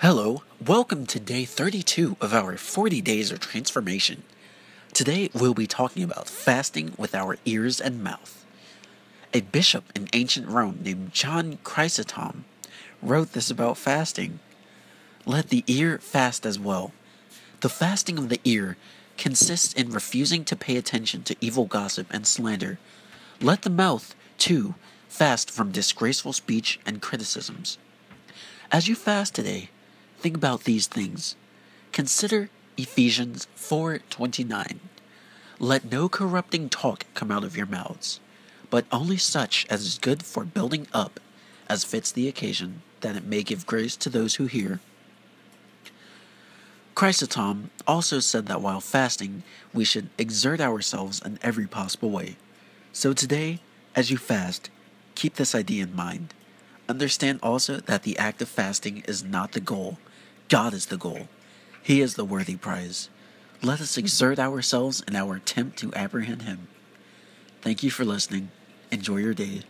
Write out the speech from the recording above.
Hello, welcome to day 32 of our 40 days of transformation. Today we'll be talking about fasting with our ears and mouth. A bishop in ancient Rome named John Chrysostom wrote this about fasting. Let the ear fast as well. The fasting of the ear consists in refusing to pay attention to evil gossip and slander. Let the mouth, too, fast from disgraceful speech and criticisms. As you fast today, think about these things. Consider Ephesians 4:29. Let no corrupting talk come out of your mouths, but only such as is good for building up, as fits the occasion, that it may give grace to those who hear. Chrysostom also said that while fasting, we should exert ourselves in every possible way. So today, as you fast, keep this idea in mind. Understand also that the act of fasting is not the goal. God is the goal. He is the worthy prize. Let us exert ourselves in our attempt to apprehend Him. Thank you for listening. Enjoy your day.